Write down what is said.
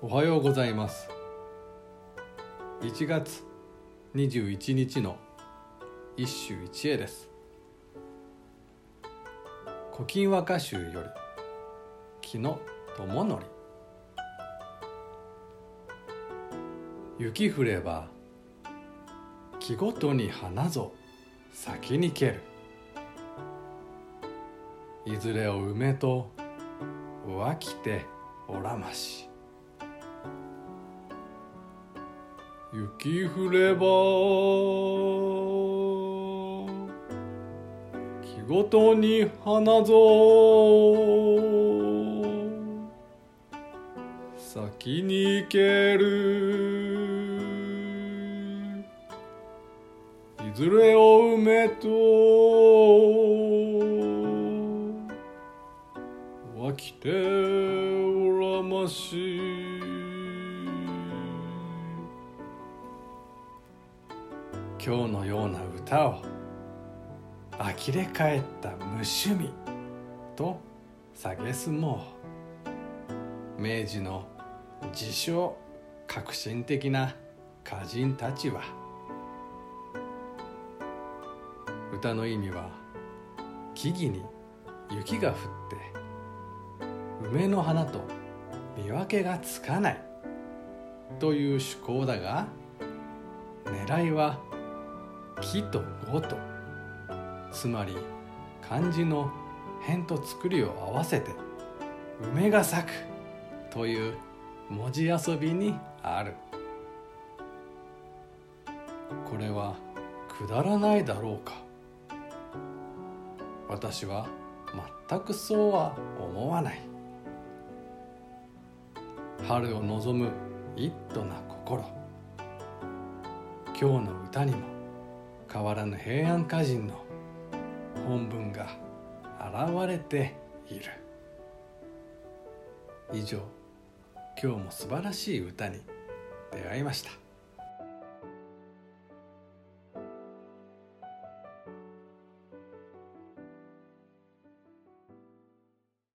おはようございます。1月21日の一首一会です「古今和歌集」より「木の友則」雪降れば木ごとに花ぞ先に蹴る。いずれを梅と浮気ておらまし。雪降れば木ごとに花ぞ先に行ける。いずれを梅と湧きておらまし。今日のような歌を呆れ返った無趣味と蔑もう明治の自称革新的な歌人たちは歌の意味は木々に雪が降って梅の花と見分けがつかないという趣向だが狙いは木と語とつまり漢字の辺と作りを合わせて梅が咲くという文字遊びにある。これはくだらないだろうか。私は全くそうは思わない。春を望む一途な心。今日の歌にも変わらぬ平安歌人の本文が現れている。以上今日も素晴らしい歌に出会いました。